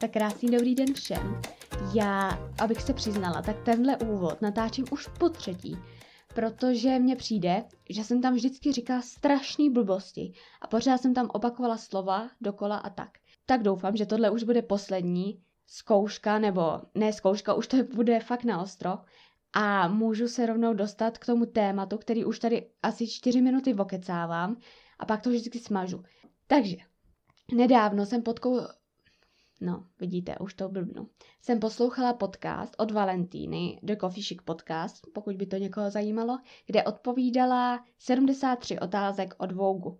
Tak krásný dobrý den všem. Já, abych se přiznala, tak tenhle úvod natáčím už po třetí, protože mně přijde, že jsem tam vždycky říkala strašný blbosti a pořád jsem tam opakovala slova dokola a tak. Tak doufám, že tohle už bude poslední zkouška, nebo ne zkouška, už to bude fakt na ostro a můžu se rovnou dostat k tomu tématu, který už tady asi čtyři minuty vokecávám a pak to vždycky smažu. Takže, nedávno jsem podkou... No, vidíte, už to blbnu. Jsem poslouchala podcast od Valentíny, The Coffee Chic Podcast, pokud by to někoho zajímalo, kde odpovídala 73 otázek od Vogue.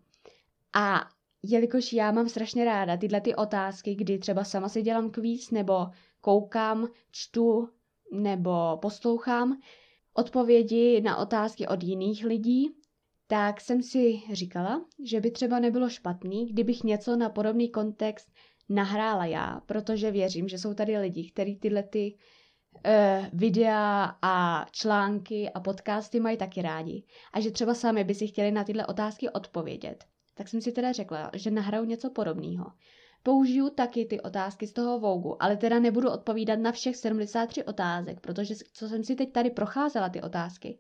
A jelikož já mám strašně ráda tyhle ty otázky, kdy třeba sama si dělám kvíz, nebo koukám, čtu, nebo poslouchám odpovědi na otázky od jiných lidí, tak jsem si říkala, že by třeba nebylo špatný, kdybych něco na podobný kontext nahrála já, protože věřím, že jsou tady lidi, kteří tyhle ty uh, videa a články a podcasty mají taky rádi a že třeba sami by si chtěli na tyhle otázky odpovědět. Tak jsem si teda řekla, že nahraju něco podobného. Použiju taky ty otázky z toho Vougu, ale teda nebudu odpovídat na všech 73 otázek, protože co jsem si teď tady procházela ty otázky,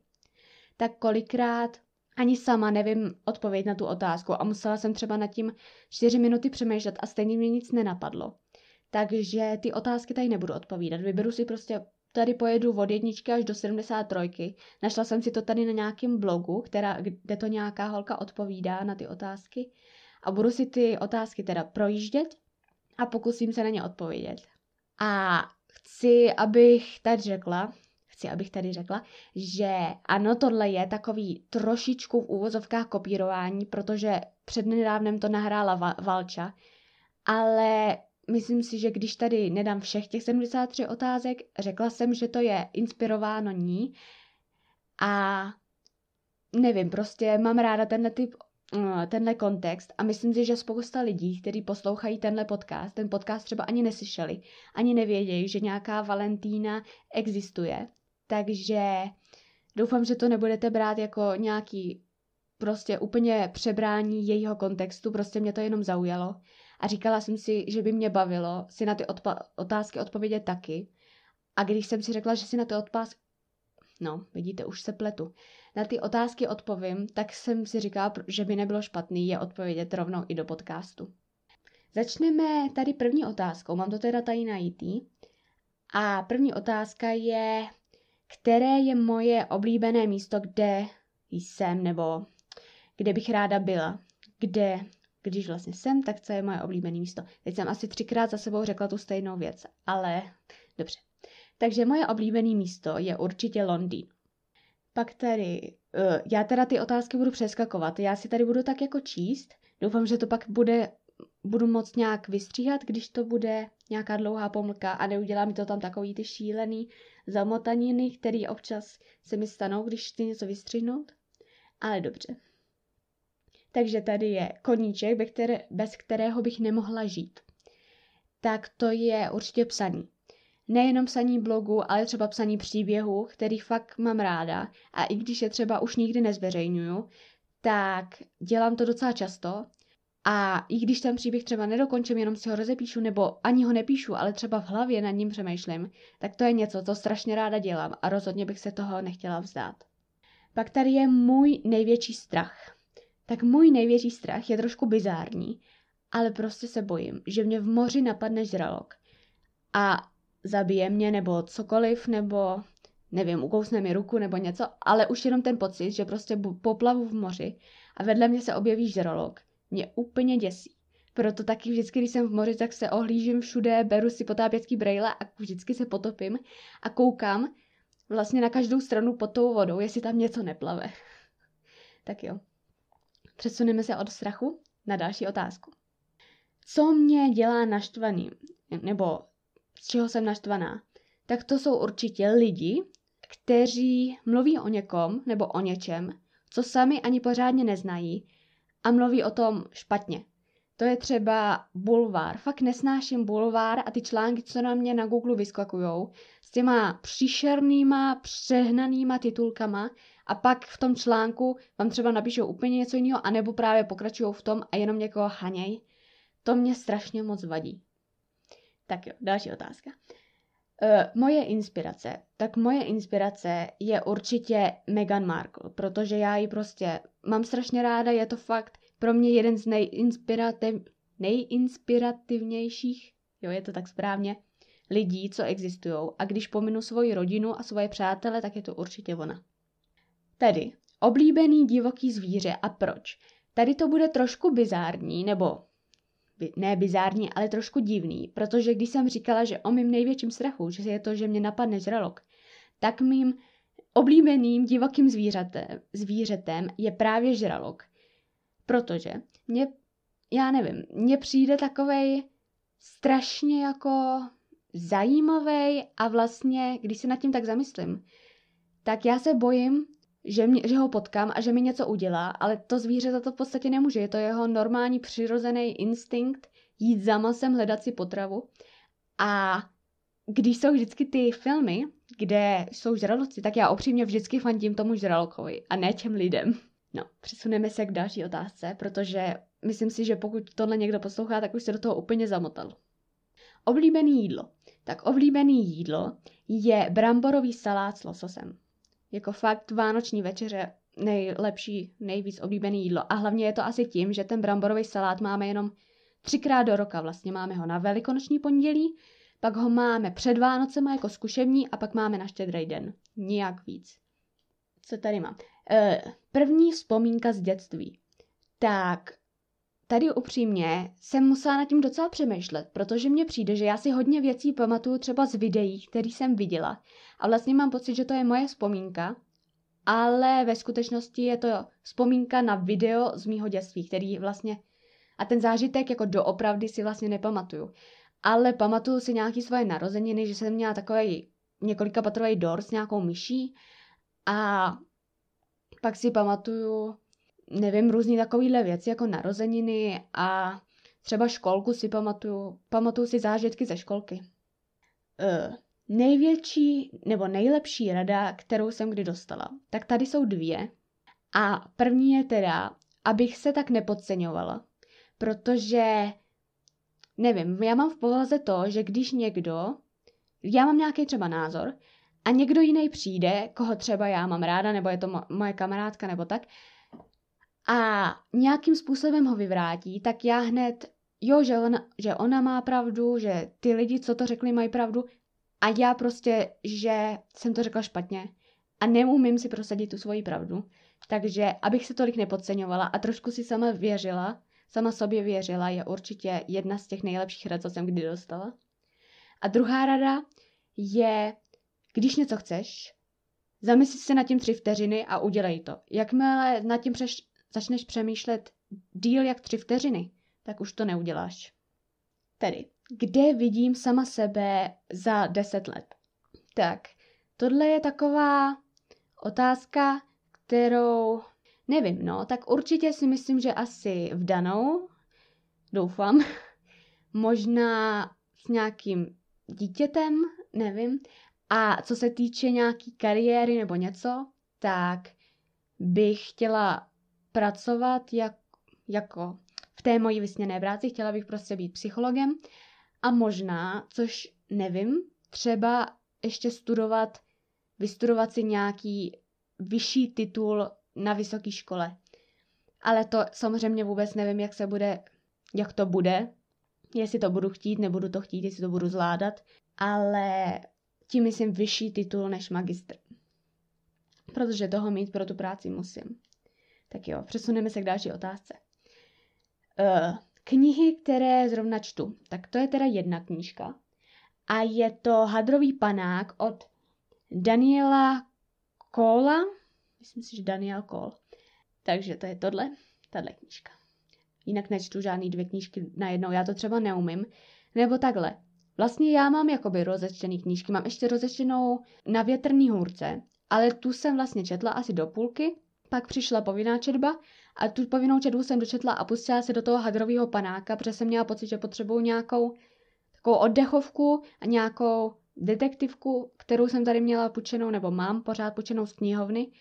tak kolikrát ani sama nevím odpověď na tu otázku a musela jsem třeba nad tím 4 minuty přemýšlet a stejně mě nic nenapadlo. Takže ty otázky tady nebudu odpovídat. Vyberu si prostě, tady pojedu od jedničky až do 73. Našla jsem si to tady na nějakém blogu, která, kde to nějaká holka odpovídá na ty otázky. A budu si ty otázky teda projíždět a pokusím se na ně odpovědět. A chci, abych tady řekla, chci, abych tady řekla, že ano, tohle je takový trošičku v úvozovkách kopírování, protože přednedávnem to nahrála Valča, ale myslím si, že když tady nedám všech těch 73 otázek, řekla jsem, že to je inspirováno ní a nevím, prostě mám ráda tenhle typ eh, tenhle kontext a myslím si, že spousta lidí, kteří poslouchají tenhle podcast, ten podcast třeba ani neslyšeli, ani nevědějí, že nějaká Valentína existuje takže doufám, že to nebudete brát jako nějaký prostě úplně přebrání jejího kontextu, prostě mě to jenom zaujalo. A říkala jsem si, že by mě bavilo si na ty odpa- otázky odpovědět taky. A když jsem si řekla, že si na ty otázky, no, vidíte, už se pletu, na ty otázky odpovím, tak jsem si říkala, že by nebylo špatný je odpovědět rovnou i do podcastu. Začneme tady první otázkou, mám to teda tady najít. A první otázka je, které je moje oblíbené místo, kde jsem nebo kde bych ráda byla. Kde, když vlastně jsem, tak co je moje oblíbené místo. Teď jsem asi třikrát za sebou řekla tu stejnou věc, ale dobře. Takže moje oblíbené místo je určitě Londýn. Pak tady, uh, já teda ty otázky budu přeskakovat, já si tady budu tak jako číst, doufám, že to pak bude, budu moc nějak vystříhat, když to bude nějaká dlouhá pomlka a neudělá mi to tam takový ty šílený zamotaniny, který občas se mi stanou, když chci něco vystřihnout. Ale dobře. Takže tady je koníček, bez kterého bych nemohla žít. Tak to je určitě psaní. Nejenom psaní blogu, ale třeba psaní příběhů, který fakt mám ráda. A i když je třeba už nikdy nezveřejňuju, tak dělám to docela často a i když ten příběh třeba nedokončím, jenom si ho rozepíšu, nebo ani ho nepíšu, ale třeba v hlavě nad ním přemýšlím, tak to je něco, co strašně ráda dělám a rozhodně bych se toho nechtěla vzdát. Pak tady je můj největší strach. Tak můj největší strach je trošku bizární, ale prostě se bojím, že mě v moři napadne žralok a zabije mě nebo cokoliv, nebo nevím, ukousne mi ruku nebo něco, ale už jenom ten pocit, že prostě poplavu v moři a vedle mě se objeví žralok, mě úplně děsí. Proto taky vždycky, když jsem v moři, tak se ohlížím všude, beru si potápěcký brejle a vždycky se potopím a koukám vlastně na každou stranu pod tou vodou, jestli tam něco neplave. tak jo. Přesuneme se od strachu na další otázku. Co mě dělá naštvaný, nebo z čeho jsem naštvaná? Tak to jsou určitě lidi, kteří mluví o někom nebo o něčem, co sami ani pořádně neznají a mluví o tom špatně. To je třeba bulvár. Fakt nesnáším bulvár a ty články, co na mě na Google vyskakujou, s těma příšernýma, přehnanýma titulkama a pak v tom článku vám třeba napíšou úplně něco jiného, anebo právě pokračují v tom a jenom někoho haněj. To mě strašně moc vadí. Tak jo, další otázka. Uh, moje inspirace. Tak moje inspirace je určitě Meghan Markle, protože já ji prostě mám strašně ráda, je to fakt pro mě jeden z nejinspirativ, nejinspirativnějších, jo, je to tak správně, lidí, co existují. A když pominu svoji rodinu a svoje přátele, tak je to určitě ona. Tedy, oblíbený divoký zvíře a proč? Tady to bude trošku bizární, nebo ne bizární, ale trošku divný, protože když jsem říkala, že o mým největším strachu, že je to, že mě napadne žralok, tak mým oblíbeným divokým zvířatem, zvířetem je právě žralok. Protože mě, já nevím, mně přijde takovej strašně jako zajímavý a vlastně, když se nad tím tak zamyslím, tak já se bojím, že, mě, že ho potkám a že mi něco udělá, ale to zvíře za to v podstatě nemůže. Je to jeho normální přirozený instinkt jít za masem, hledat si potravu. A když jsou vždycky ty filmy, kde jsou žraloci, tak já opřímně vždycky fandím tomu žralokovi a ne těm lidem. No, přesuneme se k další otázce, protože myslím si, že pokud tohle někdo poslouchá, tak už se do toho úplně zamotal. Oblíbený jídlo. Tak oblíbený jídlo je bramborový salát s lososem. Jako fakt vánoční večeře nejlepší, nejvíc oblíbený jídlo. A hlavně je to asi tím, že ten bramborový salát máme jenom třikrát do roka. Vlastně máme ho na velikonoční pondělí, pak ho máme před Vánocem jako zkušební a pak máme na štědrý den. Nijak víc. Co tady mám? E, první vzpomínka z dětství. Tak, tady upřímně jsem musela nad tím docela přemýšlet, protože mně přijde, že já si hodně věcí pamatuju třeba z videí, které jsem viděla. A vlastně mám pocit, že to je moje vzpomínka, ale ve skutečnosti je to vzpomínka na video z mýho dětství, který vlastně a ten zážitek jako doopravdy si vlastně nepamatuju. Ale pamatuju si nějaký svoje narozeniny, že jsem měla takový několika patrový dor s nějakou myší a pak si pamatuju nevím, různý takovýhle věci jako narozeniny a třeba školku si pamatuju, pamatuju si zážitky ze školky. Uh, největší nebo nejlepší rada, kterou jsem kdy dostala, tak tady jsou dvě. A první je teda, abych se tak nepodceňovala, protože nevím, já mám v povaze to, že když někdo, já mám nějaký třeba názor a někdo jiný přijde, koho třeba já mám ráda, nebo je to mo- moje kamarádka, nebo tak, a nějakým způsobem ho vyvrátí, tak já hned, jo, že ona, že ona má pravdu, že ty lidi, co to řekli, mají pravdu a já prostě, že jsem to řekla špatně a neumím si prosadit tu svoji pravdu. Takže abych se tolik nepodceňovala a trošku si sama věřila, sama sobě věřila, je určitě jedna z těch nejlepších rad, co jsem kdy dostala. A druhá rada je, když něco chceš, zamysli se nad tím tři vteřiny a udělej to. Jakmile nad tím přeš, začneš přemýšlet díl jak tři vteřiny, tak už to neuděláš. Tedy, kde vidím sama sebe za deset let? Tak, tohle je taková otázka, kterou nevím, no, tak určitě si myslím, že asi v danou, doufám, možná s nějakým dítětem, nevím. A co se týče nějaký kariéry nebo něco, tak bych chtěla pracovat jak, jako v té mojí vysněné práci, chtěla bych prostě být psychologem a možná, což nevím, třeba ještě studovat, vystudovat si nějaký vyšší titul na vysoké škole. Ale to samozřejmě vůbec nevím, jak se bude, jak to bude, jestli to budu chtít, nebudu to chtít, jestli to budu zvládat, ale tím myslím vyšší titul než magistr. Protože toho mít pro tu práci musím. Tak jo, přesuneme se k další otázce. Uh, knihy, které zrovna čtu. Tak to je teda jedna knížka. A je to Hadrový panák od Daniela Kola. Myslím si, že Daniel Kol. Takže to je tohle, tahle knížka. Jinak nečtu žádný dvě knížky najednou, já to třeba neumím. Nebo takhle. Vlastně já mám jakoby rozečtený knížky, mám ještě rozečtenou na větrný hůrce, ale tu jsem vlastně četla asi do půlky pak přišla povinná četba a tu povinnou četbu jsem dočetla a pustila se do toho hadrového panáka, protože jsem měla pocit, že potřebuju nějakou takovou oddechovku a nějakou detektivku, kterou jsem tady měla půjčenou, nebo mám pořád půjčenou z knihovny.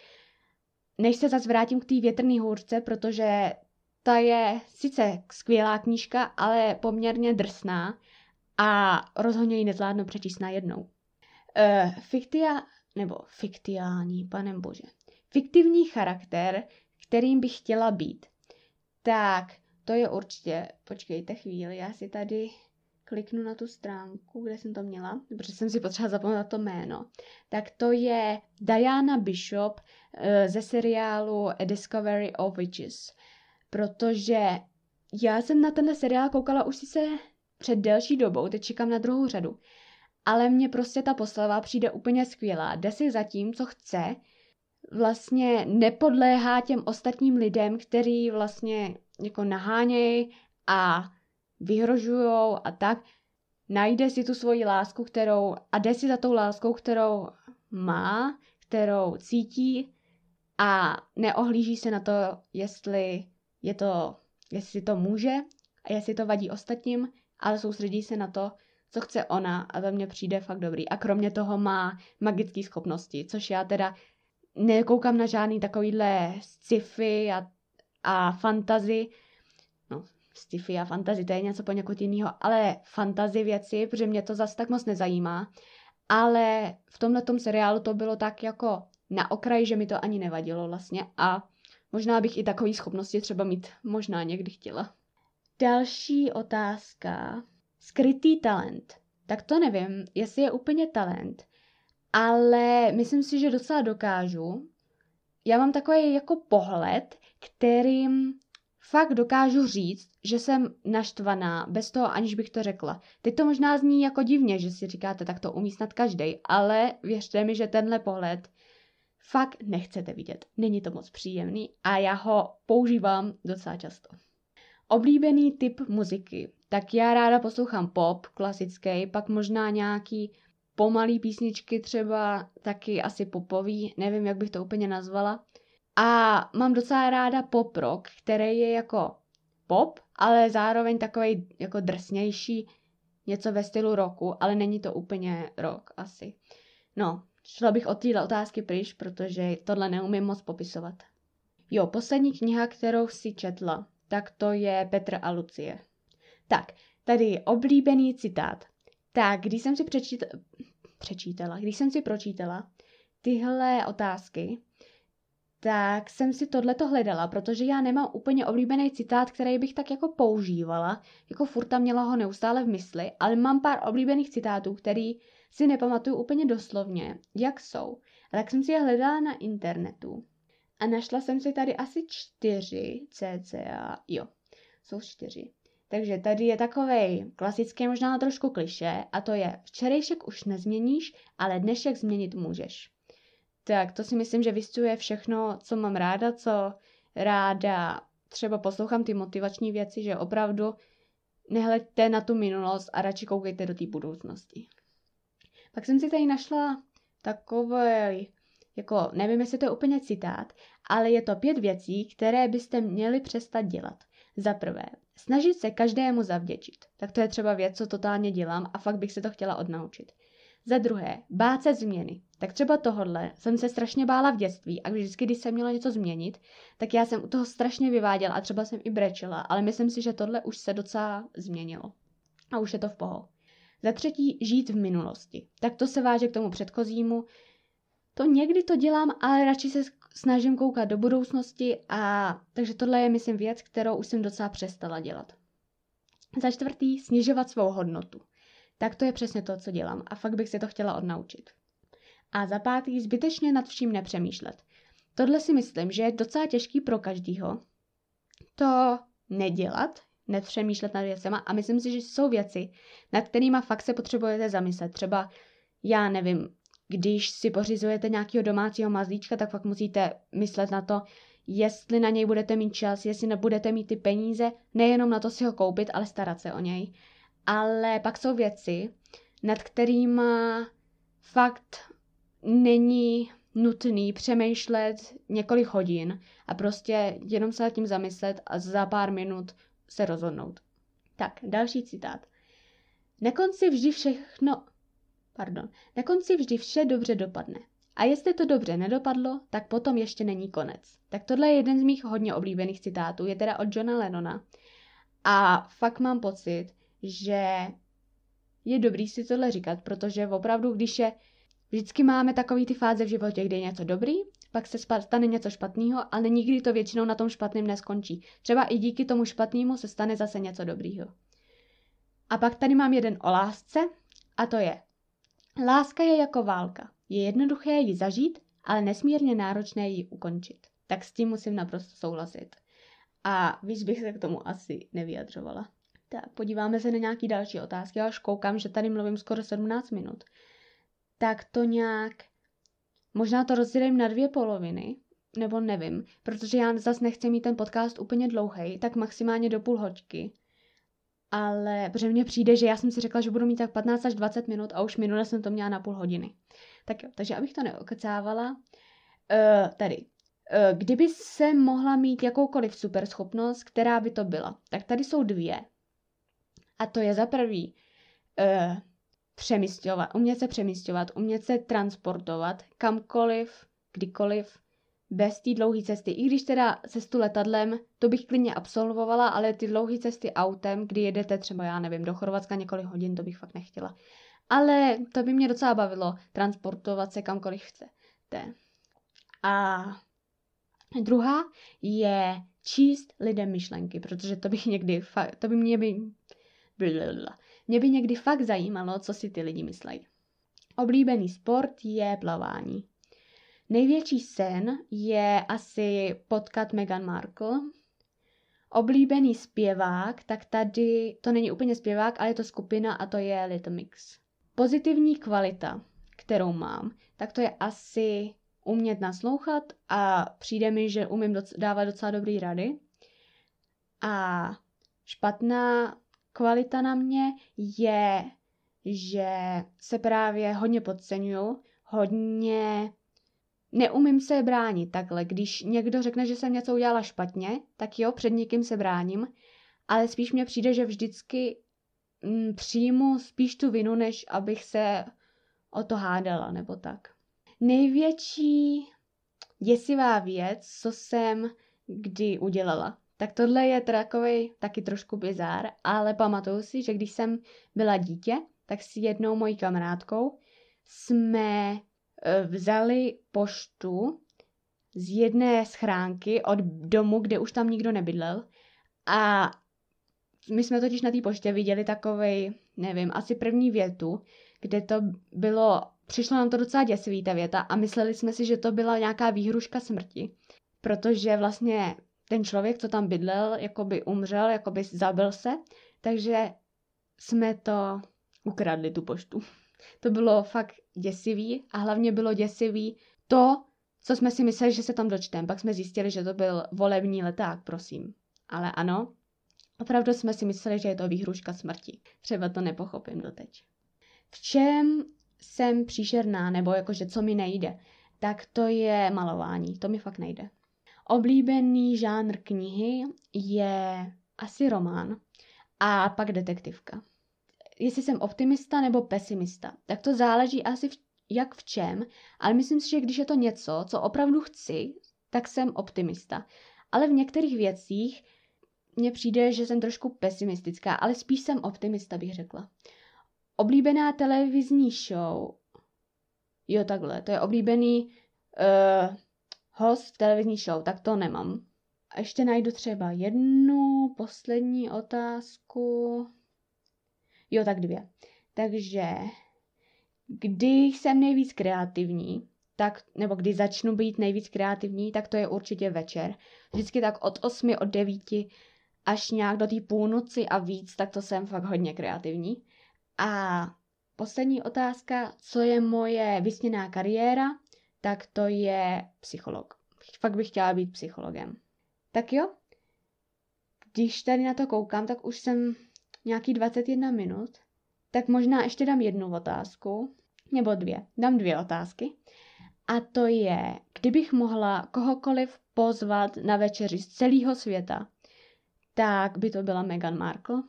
Než se zase vrátím k té větrné hůrce, protože ta je sice skvělá knížka, ale poměrně drsná a rozhodně ji nezvládnu přečíst najednou. Uh, fiktia, nebo fiktiální, panem bože. Fiktivní charakter, kterým bych chtěla být. Tak, to je určitě, počkejte chvíli, já si tady kliknu na tu stránku, kde jsem to měla, protože jsem si potřeba zapomenout to jméno, tak to je Diana Bishop uh, ze seriálu A Discovery of Witches. Protože já jsem na tenhle seriál koukala už sice před delší dobou, teď čekám na druhou řadu, ale mně prostě ta postava přijde úplně skvělá. Jde si za tím, co chce, vlastně nepodléhá těm ostatním lidem, který vlastně jako nahánějí a vyhrožujou a tak, najde si tu svoji lásku, kterou a jde si za tou láskou, kterou má, kterou cítí a neohlíží se na to, jestli je to, jestli to může a jestli to vadí ostatním, ale soustředí se na to, co chce ona a to mně přijde fakt dobrý. A kromě toho má magické schopnosti, což já teda nekoukám na žádný takovýhle sci-fi a, a fantazy, no sci-fi a fantazy, to je něco poněkud jiného, ale fantazy věci, protože mě to zase tak moc nezajímá, ale v tomhle seriálu to bylo tak jako na okraji, že mi to ani nevadilo vlastně a možná bych i takové schopnosti třeba mít možná někdy chtěla. Další otázka. Skrytý talent. Tak to nevím, jestli je úplně talent, ale myslím si, že docela dokážu. Já mám takový jako pohled, kterým fakt dokážu říct, že jsem naštvaná, bez toho, aniž bych to řekla. Teď to možná zní jako divně, že si říkáte, tak to umí snad každý, ale věřte mi, že tenhle pohled fakt nechcete vidět. Není to moc příjemný a já ho používám docela často. Oblíbený typ muziky. Tak já ráda poslouchám pop, klasický, pak možná nějaký pomalý písničky třeba, taky asi popový, nevím, jak bych to úplně nazvala. A mám docela ráda pop rock, který je jako pop, ale zároveň takový jako drsnější, něco ve stylu roku, ale není to úplně rock asi. No, šla bych od téhle otázky pryč, protože tohle neumím moc popisovat. Jo, poslední kniha, kterou si četla, tak to je Petr a Lucie. Tak, tady oblíbený citát. Tak, když jsem si přečít, přečítala, když jsem si pročítala tyhle otázky, tak jsem si tohleto hledala, protože já nemám úplně oblíbený citát, který bych tak jako používala, jako furta měla ho neustále v mysli, ale mám pár oblíbených citátů, který si nepamatuju úplně doslovně, jak jsou. A tak jsem si je hledala na internetu. A našla jsem si tady asi čtyři cca, jo, jsou čtyři. Takže tady je takový klasický, možná trošku kliše, a to je včerejšek už nezměníš, ale dnešek změnit můžeš. Tak to si myslím, že vystuje všechno, co mám ráda, co ráda třeba poslouchám ty motivační věci, že opravdu nehleďte na tu minulost a radši koukejte do té budoucnosti. Pak jsem si tady našla takový, jako nevím, jestli to je úplně citát, ale je to pět věcí, které byste měli přestat dělat. Za prvé, snažit se každému zavděčit. Tak to je třeba věc, co totálně dělám a fakt bych se to chtěla odnaučit. Za druhé, bát se změny. Tak třeba tohodle jsem se strašně bála v dětství a vždycky, když jsem měla něco změnit, tak já jsem u toho strašně vyváděla a třeba jsem i brečela, ale myslím si, že tohle už se docela změnilo. A už je to v poho. Za třetí, žít v minulosti. Tak to se váže k tomu předchozímu. To někdy to dělám, ale radši se snažím koukat do budoucnosti a takže tohle je, myslím, věc, kterou už jsem docela přestala dělat. Za čtvrtý, snižovat svou hodnotu. Tak to je přesně to, co dělám a fakt bych se to chtěla odnaučit. A za pátý, zbytečně nad vším nepřemýšlet. Tohle si myslím, že je docela těžký pro každýho. To nedělat, nepřemýšlet nad věcema a myslím si, že jsou věci, nad kterými fakt se potřebujete zamyslet. Třeba, já nevím, když si pořizujete nějakého domácího mazlíčka, tak fakt musíte myslet na to, jestli na něj budete mít čas, jestli nebudete mít ty peníze, nejenom na to si ho koupit, ale starat se o něj. Ale pak jsou věci, nad kterými fakt není nutný přemýšlet několik hodin a prostě jenom se nad tím zamyslet a za pár minut se rozhodnout. Tak, další citát. Na konci vždy všechno Pardon. Na konci vždy vše dobře dopadne. A jestli to dobře nedopadlo, tak potom ještě není konec. Tak tohle je jeden z mých hodně oblíbených citátů, je teda od Johna Lennona. A fakt mám pocit, že je dobrý si tohle říkat, protože opravdu, když je, vždycky máme takový ty fáze v životě, kde je něco dobrý, pak se stane něco špatného, ale nikdy to většinou na tom špatném neskončí. Třeba i díky tomu špatnému se stane zase něco dobrýho. A pak tady mám jeden o lásce, a to je. Láska je jako válka. Je jednoduché ji zažít, ale nesmírně náročné ji ukončit. Tak s tím musím naprosto souhlasit. A víc bych se k tomu asi nevyjadřovala. Tak, podíváme se na nějaký další otázky. Já už koukám, že tady mluvím skoro 17 minut. Tak to nějak... Možná to rozdělím na dvě poloviny, nebo nevím, protože já zase nechci mít ten podcast úplně dlouhý, tak maximálně do půl hoďky. Ale protože mně přijde, že já jsem si řekla, že budu mít tak 15 až 20 minut a už minule jsem to měla na půl hodiny. Tak jo, takže abych to neokecávala, uh, tady, uh, kdyby se mohla mít jakoukoliv superschopnost, která by to byla, tak tady jsou dvě. A to je za prvý uh, přemysťovat, umět se přemysťovat, umět se transportovat kamkoliv, kdykoliv, bez té dlouhé cesty. I když teda cestu letadlem, to bych klidně absolvovala, ale ty dlouhé cesty autem, kdy jedete třeba, já nevím, do Chorvatska několik hodin, to bych fakt nechtěla. Ale to by mě docela bavilo, transportovat se kamkoliv chcete. A druhá je číst lidem myšlenky, protože to bych někdy, to by mě by, mě by někdy fakt zajímalo, co si ty lidi myslejí. Oblíbený sport je plavání. Největší sen je asi potkat Meghan Markle. Oblíbený zpěvák, tak tady to není úplně zpěvák, ale je to skupina a to je Little Mix. Pozitivní kvalita, kterou mám, tak to je asi umět naslouchat a přijde mi, že umím doc- dávat docela dobrý rady. A špatná kvalita na mě je, že se právě hodně podceňuju, hodně neumím se bránit takhle. Když někdo řekne, že jsem něco udělala špatně, tak jo, před někým se bráním, ale spíš mně přijde, že vždycky mm, přijmu spíš tu vinu, než abych se o to hádala, nebo tak. Největší děsivá věc, co jsem kdy udělala. Tak tohle je takový taky trošku bizár, ale pamatuju si, že když jsem byla dítě, tak s jednou mojí kamarádkou jsme vzali poštu z jedné schránky od domu, kde už tam nikdo nebydlel a my jsme totiž na té poště viděli takovej, nevím, asi první větu, kde to bylo, přišlo nám to docela děsivý ta věta a mysleli jsme si, že to byla nějaká výhruška smrti, protože vlastně ten člověk, co tam bydlel, jakoby umřel, jakoby zabil se, takže jsme to ukradli, tu poštu. To bylo fakt děsivý a hlavně bylo děsivý to, co jsme si mysleli, že se tam dočtem. Pak jsme zjistili, že to byl volební leták, prosím. Ale ano, opravdu jsme si mysleli, že je to výhruška smrti. Třeba to nepochopím doteď. V čem jsem příšerná, nebo jakože co mi nejde, tak to je malování. To mi fakt nejde. Oblíbený žánr knihy je asi román a pak detektivka jestli jsem optimista nebo pesimista, tak to záleží asi v, jak v čem, ale myslím si, že když je to něco, co opravdu chci, tak jsem optimista. Ale v některých věcích mně přijde, že jsem trošku pesimistická, ale spíš jsem optimista, bych řekla. Oblíbená televizní show. Jo, takhle. To je oblíbený uh, host televizní show, tak to nemám. A ještě najdu třeba jednu poslední otázku. Jo, tak dvě. Takže když jsem nejvíc kreativní, tak, nebo když začnu být nejvíc kreativní, tak to je určitě večer. Vždycky tak od 8, od 9 až nějak do té půlnoci a víc, tak to jsem fakt hodně kreativní. A poslední otázka, co je moje vysněná kariéra, tak to je psycholog. Fakt bych chtěla být psychologem. Tak jo, když tady na to koukám, tak už jsem nějaký 21 minut, tak možná ještě dám jednu otázku, nebo dvě. Dám dvě otázky. A to je, kdybych mohla kohokoliv pozvat na večeři z celého světa, tak by to byla Meghan Markle.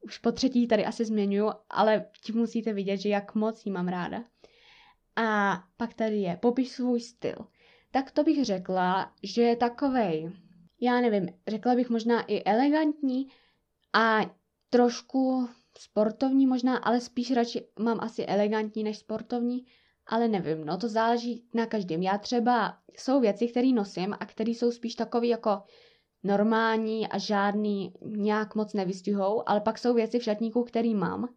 Už po třetí tady asi změňuju, ale tím musíte vidět, že jak moc jí mám ráda. A pak tady je, popiš svůj styl. Tak to bych řekla, že je takovej, já nevím, řekla bych možná i elegantní a trošku sportovní možná, ale spíš radši mám asi elegantní než sportovní, ale nevím, no to záleží na každém. Já třeba, jsou věci, které nosím a které jsou spíš takový jako normální a žádný nějak moc nevystihou, ale pak jsou věci v šatníku, který mám,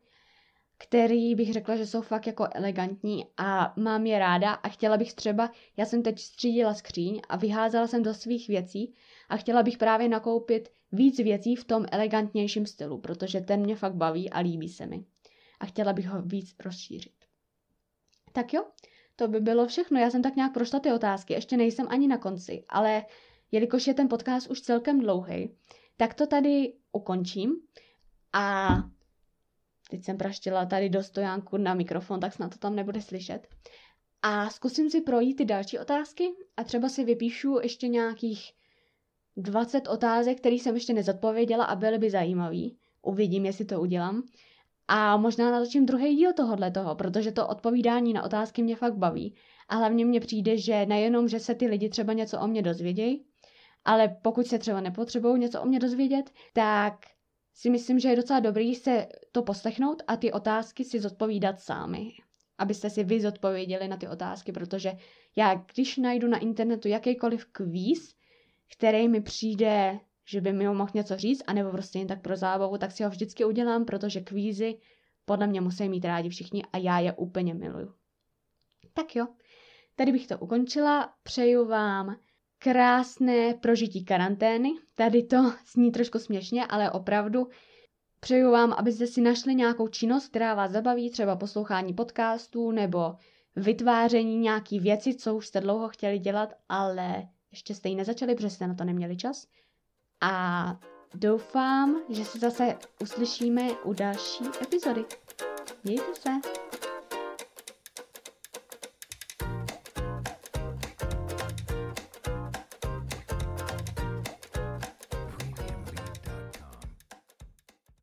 který bych řekla, že jsou fakt jako elegantní a mám je ráda a chtěla bych třeba, já jsem teď střídila skříň a vyházela jsem do svých věcí a chtěla bych právě nakoupit víc věcí v tom elegantnějším stylu, protože ten mě fakt baví a líbí se mi. A chtěla bych ho víc rozšířit. Tak jo, to by bylo všechno. Já jsem tak nějak prošla ty otázky, ještě nejsem ani na konci, ale jelikož je ten podcast už celkem dlouhý, tak to tady ukončím a teď jsem praštila tady do stojánku na mikrofon, tak snad to tam nebude slyšet. A zkusím si projít ty další otázky a třeba si vypíšu ještě nějakých 20 otázek, které jsem ještě nezodpověděla a byly by zajímavý. Uvidím, jestli to udělám. A možná natočím druhý díl tohohle toho, protože to odpovídání na otázky mě fakt baví. A hlavně mně přijde, že nejenom, že se ty lidi třeba něco o mě dozvědějí, ale pokud se třeba nepotřebují něco o mě dozvědět, tak si myslím, že je docela dobrý se to poslechnout a ty otázky si zodpovídat sami. Abyste si vy zodpověděli na ty otázky, protože já, když najdu na internetu jakýkoliv kvíz, který mi přijde, že by mi ho mohl něco říct, anebo prostě jen tak pro zábavu, tak si ho vždycky udělám, protože kvízy podle mě musí mít rádi všichni a já je úplně miluju. Tak jo, tady bych to ukončila. Přeju vám krásné prožití karantény. Tady to zní trošku směšně, ale opravdu přeju vám, abyste si našli nějakou činnost, která vás zabaví, třeba poslouchání podcastů nebo vytváření nějaký věci, co už jste dlouho chtěli dělat, ale ještě jste ji nezačali, protože jste na to neměli čas. A doufám, že se zase uslyšíme u další epizody. Mějte se!